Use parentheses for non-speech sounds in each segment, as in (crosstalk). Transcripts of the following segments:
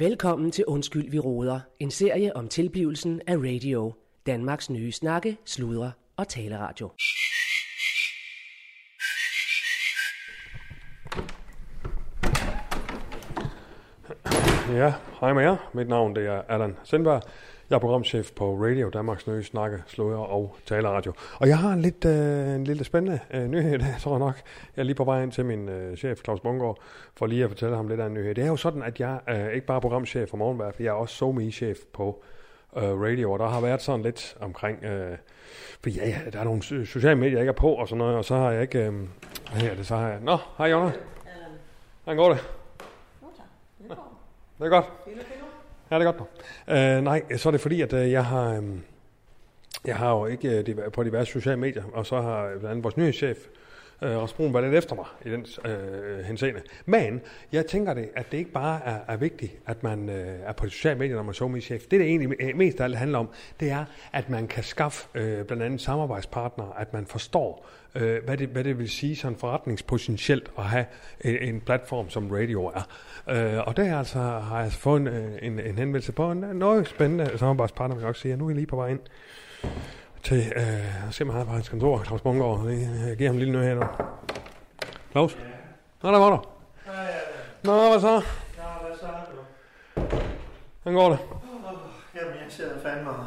Velkommen til Undskyld, vi råder. En serie om tilblivelsen af radio. Danmarks nye snakke, sludre og taleradio. Ja, hej med jer. Mit navn det er Allan Sindberg. Jeg er programchef på Radio, Danmarks Nye Snakke, Sløger og Taleradio. Og jeg har en lidt, øh, en lille spændende øh, nyhed (laughs) tror jeg nok. Jeg er lige på vej ind til min øh, chef, Claus Bungård, for lige at fortælle ham lidt af en nyhed. Det er jo sådan, at jeg øh, ikke bare er programchef for morgenværf, jeg er også SoMe-chef på øh, radio, og der har været sådan lidt omkring... Øh, for ja, ja, der er nogle so- sociale medier, jeg ikke er på og sådan noget, og så har jeg ikke... Øh, hvad her det, så har jeg... Nå, hej Jonna. Hvordan går det? Det er godt. Ja, det er godt nok. Uh, øh, nej, så er det fordi, at uh, jeg har... Um, jeg har jo ikke uh, på diverse sociale medier, og så har blandt andet vores nye Øh, Rasmus Brun, lidt efter mig i den øh, henseende. Men jeg tænker det, at det ikke bare er, er vigtigt, at man øh, er på de sociale medier, når man er chef. Det, det egentlig øh, mest af alt handler om, det er, at man kan skaffe øh, blandt andet samarbejdspartnere, at man forstår, øh, hvad, det, hvad det vil sige sådan forretningspotentielt at have en, en platform, som radio er. Øh, og der altså, har jeg altså fået en, øh, en, en henvendelse på en øh, noget spændende samarbejdspartner, vil jeg også sige. Nu er I lige på vej ind til øh, er på hans kontor, Claus Bungård. Jeg giver ham en lille nød her nu. Claus? Nå, der var du. Nå, hvad så? Ja, hvad så? Hvordan går det? Jamen, jeg sidder fandme og.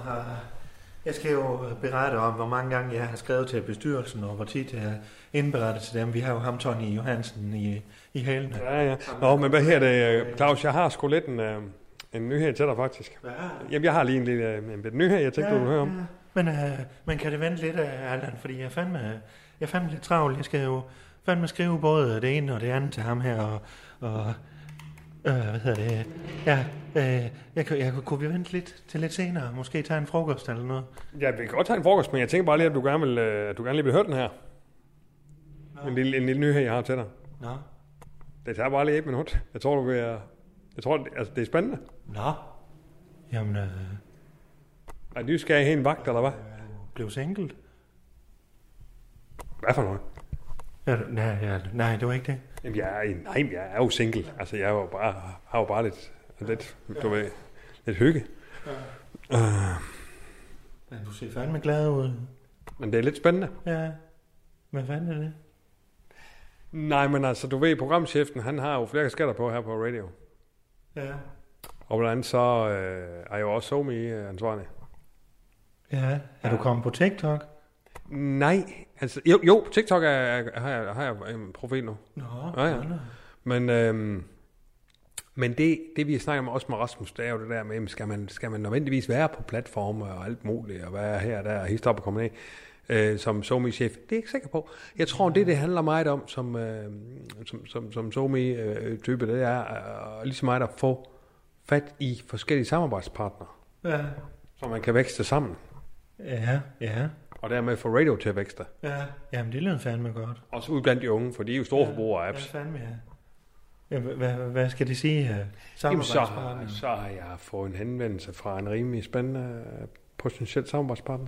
Jeg skal jo berette om, hvor mange gange jeg har skrevet til bestyrelsen, og hvor tit jeg indberettet til dem. Vi har jo ham, Tony Johansen, i, i hælene. Ja, ja. Nå, men hvad her det, øh, Claus? Jeg har sgu lidt en, øh, en nyhed til dig, faktisk. Hvad? Jamen, jeg har lige en lille øh, en, en nyhed, jeg tænkte, du ville høre om. Ja. Men, øh, men kan det vente lidt, øh, Allan? Fordi jeg er fandme, jeg er fandme lidt travl. Jeg skal jo fandme skrive både det ene og det andet til ham her, og... og øh, hvad hedder det? Ja, øh, jeg, kan- jeg, kunne vi vente lidt til lidt senere? Måske tage en frokost eller noget? Ja, vi kan godt tage en frokost, men jeg tænker bare lige, at du gerne, vil, øh, at du gerne lige vil høre den her. En lille, en lille nyhed, jeg har til dig. Nå, Det tager bare lige et minut. Jeg tror, du vil... øh, Jeg tror, det, altså, det er spændende. nå. Jamen, øh, Er du skal have en vagt, eller hvad? blev single? Hvad for noget? Ja, nej, ja, nej, det var ikke det. Jamen, jeg er, nej, jeg er jo single. Altså, jeg er jo bare, har jo bare lidt, lidt, du ved, lidt hygge. Uh, Men du ser fandme glad ud. men det er lidt spændende. Ja. Hvad fanden er det? Nej, men altså, du ved, programchefen, han har jo flere skatter på her på radio. Ja. Og blandt andet så øh, er jeg jo også somi ansvarlig. Ja. Er du kommet på TikTok? Nej, altså, jo, jo TikTok er, er, har, jeg, har jeg en profil nu. Nå, Ja, ja. nå. Men, øhm, men det, det, vi snakker om også med Rasmus, det er jo det der med, skal man, skal man nødvendigvis være på platforme og alt muligt, og være her og der, og hist op og komme ned, øh, som somi-chef? Det er jeg ikke sikker på. Jeg tror, det, det handler meget om, som, øh, som, som, som somi-type, det er øh, ligesom meget at få fat i forskellige samarbejdspartnere, Ja. så man kan vækste sammen, Ja, ja. og dermed få radio til at vækste. Ja. Jamen, det lyder fandme godt. Også ud blandt de unge, for de er jo store forbrugere af apps. Ja, fandme, ja. ja hvad, hvad, skal det sige? Uh, Jamen, så, har- så har jeg fået en henvendelse fra en rimelig spændende øh, potentiel samarbejdspartner.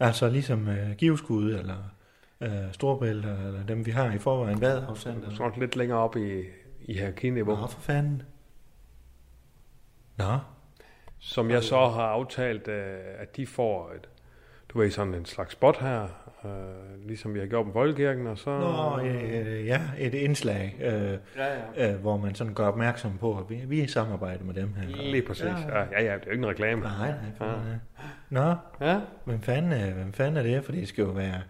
Altså ligesom uh, Givskud, eller uh, Storbælt, eller dem vi har i forvejen, Vadehavscenter. Så lidt længere op i, i hierarkiniveau. Nå, for fanden. Nå. Som jeg så har aftalt, øh, at de får et, du ved, sådan en slags spot her, øh, ligesom vi har gjort med Folkekirken, og så... Nå, øh, ja, et indslag, øh, ja, ja. øh, hvor man sådan gør opmærksom på, at vi, vi er i samarbejde med dem her. Lige præcis. Ja, Ja, ja, ja, det er jo ikke en reklame. Nej, nej, Ja. ja. Nå, Ja, hvem fanden, er, hvem fanden er det? For det skal jo være,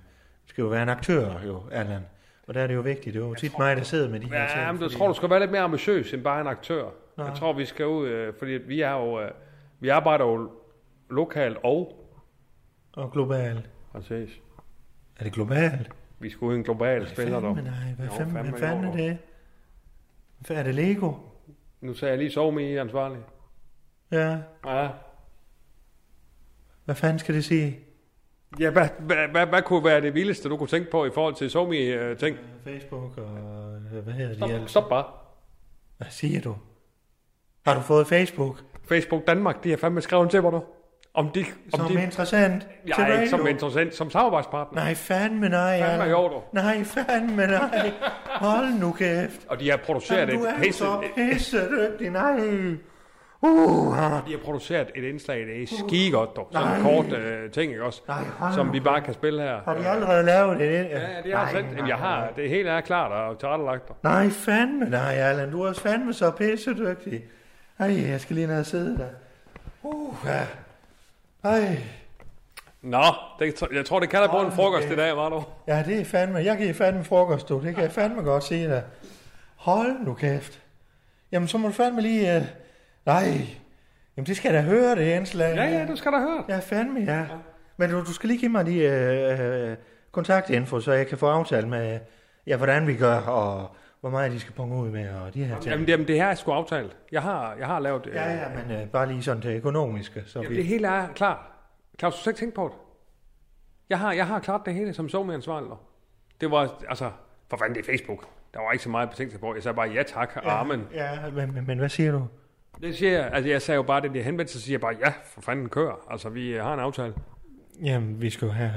skal jo være en aktør, jo, Allan. Og der er det jo vigtigt. Det er jo tit mig, der sidder med de her ting. ja men jeg fordi- tror, du skal være lidt mere ambitiøs end bare en aktør. Nå. Jeg tror, vi skal ud, øh, fordi vi er jo, øh, vi arbejder jo lokalt og, Og global. præcis, Er det globalt? vi i en global spiller dog. Fandme, nej, hvad Jo, fanden, fandme hvad fanden er det? Hvad er det Lego? Nu sagde jeg lige sove i ansvarlig. Ja, Ja. hvad fanden skal det sige? Ja, hvad, hvad, hvad, hvad kunne være det vildeste, du kunne tænke på i forhold til somi-ting? Facebook og øh, hvad hedder de Stop, alle? stop bare. Hvad siger du? Har du fået Facebook? Facebook Danmark, de har fandme skrevet til mig nu. Om de... Om Som de er interessant til jeg er ikke som interessant, som samarbejdspartner. Nej, fandme nej. Fandme jo, du. Nej, fandme nej. Hold nu kæft. Og de har produceret Jamen, du et er pisse... så pisse dygtig. Nej. Uh, De har produceret et indslag, det er skide godt, dog. Sådan en kort øh, ting, ikke også? Nej, som vi bare kan spille her. har de allerede lavet det? Ja, det har jeg sendt. Jamen, jeg har, det hele er klart og tilrettelagt. Nej, fandme nej, Allan. Du er fandme så pissedygtig. Ej, jeg skal lige ned og sidde der. Uh, ja. Ej. Nå, det, jeg tror, det kalder på en frokost kæft. i dag, var du? Ja, det er fandme. Jeg giver fandme frokost, du. Det kan jeg fandme godt sige dig. Hold nu kæft. Jamen, så må du fandme lige... Uh... Nej. Jamen, det skal jeg da høre, det indslag. Ja, ja, du skal da høre. Ja, fandme, ja. Men du, du skal lige give mig de uh, kontaktinfo, så jeg kan få aftalt med, ja, hvordan vi gør, og hvor meget de skal punge ud med, og de her ting. Jamen, jamen, det her er sgu aftalt. Jeg har, jeg har lavet... Øh, Ja, ja, men uh, bare lige sådan det økonomiske. Så Jamen, vi... det hele er klart. Claus, du skal ikke tænke på det. Jeg har, jeg har klart det hele som så med ansvarlig. Det var, altså, for fanden, det er Facebook. Der var ikke så meget betænkelse på. Jeg sagde bare, ja tak, og amen. Ja, men, men, men hvad siger du? Det siger jeg, altså jeg sagde jo bare, det de henvendte sig, så siger jeg bare, ja, for fanden, kør. Altså, vi øh, har en aftale. Jamen, vi skal jo have...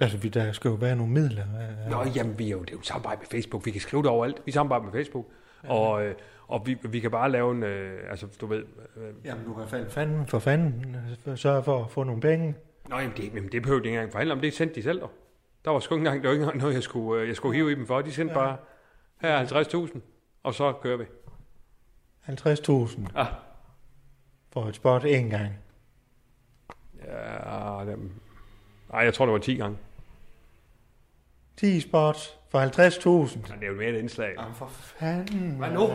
Altså, vi, der skal jo være nogle midler. øh, Nå, jamen, vi er jo, det er jo et samarbejde med Facebook. Vi kan skrive det overalt. Vi samarbejder med Facebook. Og, øh, og vi, vi kan bare lave en, øh, altså, du ved... Øh, Jamen, du kan fandme, fanden, for fanden øh, sørge for at få nogle penge. Nå, jamen, det, jamen, det behøvede de ikke engang forhandle om. Det sendte de selv, dog. Der var sgu ikke engang, det var ikke engang noget, jeg skulle, øh, jeg skulle hive i dem for. De sendte ja. bare, her er 50.000, og så kører vi. 50.000 Ah, for et spot en gang. ja, dem. Ej, jeg tror, det var 10 gange. 10 spots for 50.000. Men det er jo mere et indslag. Jamen for fanden. Hvad nu?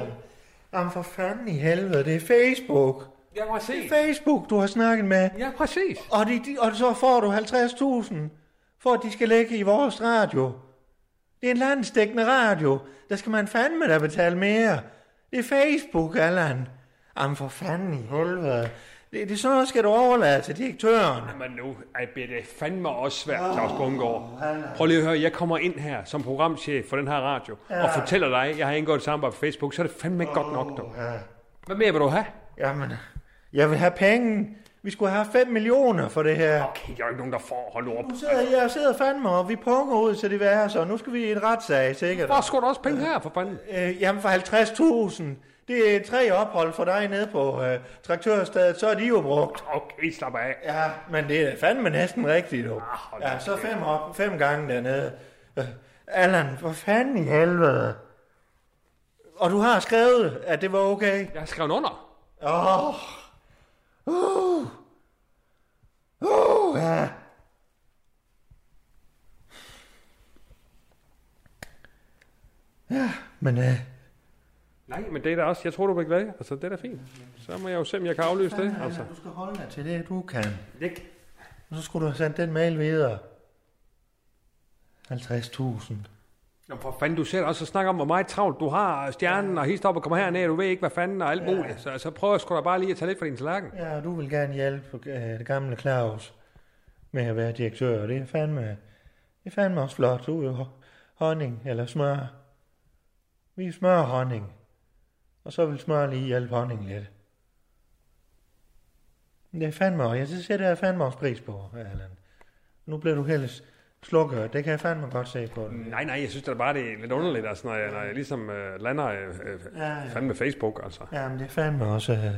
Jamen for fanden i helvede, det er Facebook. Ja, Det præcis. er Facebook, du har snakket med. Ja, præcis. Og, de, de, og så får du 50.000, for at de skal ligge i vores radio. Det er en landstækkende radio. Der skal man fandme da betale mere. Det er Facebook, Allan. Jamen for fanden i helvede. Det, det er sådan noget, skal du overlade til direktøren. Men nu ej, bliver det fandme også svært, Claus Bundgaard. Prøv lige at høre, jeg kommer ind her som programchef for den her radio, og fortæller dig, jeg har indgået et samarbejde på Facebook, så er det fandme ikke godt nok, dog. Ja. Hvad mere vil du have? Jamen, jeg vil have penge. Vi skulle have 5 millioner for det her. Okay, der er ikke nogen, der får holde op. Nu sidder jeg sidder fandme, og vi punger ud til diverse, og nu skal vi i en retssag, sikkert. Hvor skal du også penge her, for fanden? Øh, jamen for 50.000. Det er tre ophold for dig nede på øh, traktørstedet, så er de jo brugt. Okay, slap af. Ja, men det er fandme næsten rigtigt, du. hold Ja, så fem, op, fem gange dernede. Øh, Allan, for fanden i helvede. Og du har skrevet, at det var okay? Jeg har skrevet under. Åh. Oh. Uh. Uh, ja. Ja, men øh, Nej, men det er da også, jeg tror, du bliver glad. Altså, det er da fint. Så må jeg jo se, om jeg kan aflyse det. Altså. du skal holde dig til det, du kan. Det, Og så skulle du have sendt den mail videre. 50.000. Jamen for fanden, du ser også og snakker om, hvor meget travlt du har, stjernen, og hist op og kommer herned, du ved ikke, hvad fanden, og alt muligt. Så, så prøv sgu da bare lige at tage lidt fra din tallerken. Ja, du vil gerne hjælpe øh, det gamle Claus med at være direktør, og det er fandme, det er fandme også flot. Du er jo honning eller smør. Vi er smør og honning. Og så vil smør lige hjælpe honning lidt. Det er fandme også, jeg sætter jeg fandme også pris på, Allan. Nu bliver du helst slukket, det kan jeg fandme godt se på. Nej, nej, jeg synes da bare, det er lidt underligt, altså, når jeg, når jeg ligesom øh, lander øh, øh, Ja, ja. fandme Facebook, altså. Ja, men det er fandme også... Øh,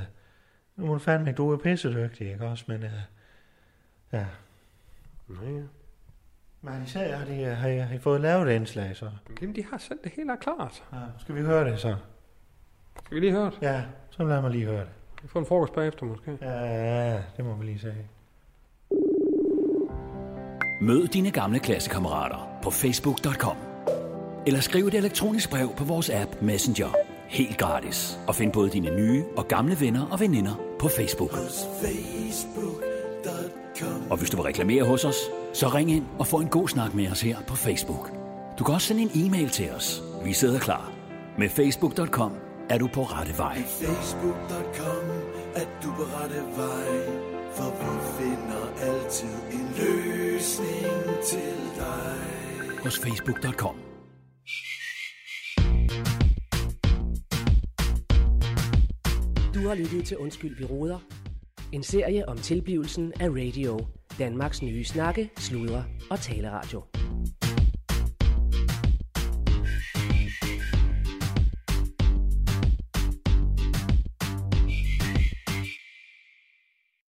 nu må du fandme, du er pissedygtig, ikke også? Men øh, ja, Nej, ja. Men især har, de, har, I, har I fået lavet et indslag, så? Jamen, de har sendt det hele er klart. Ja, skal vi høre det så? Skal vi lige høre det? Ja, så lad mig lige høre det. Vi får en frokost bagefter, måske. Ja, det må vi lige sige. Mød dine gamle klassekammerater på facebook.com. Eller skriv et elektronisk brev på vores app Messenger. Helt gratis. Og find både dine nye og gamle venner og veninder på Facebook. Og hvis du vil reklamere hos os, så ring ind og få en god snak med os her på Facebook. Du kan også sende en e-mail til os. Vi sidder klar. Med facebook.com er du på rette vej. Facebook.com at du på rette vej For vi finder altid en løsning til dig Hos facebook.com. Du har lyttet til Undskyld, vi råder. En serie om tilblivelsen af radio. Danmarks nye snakke, sludre og taleradio.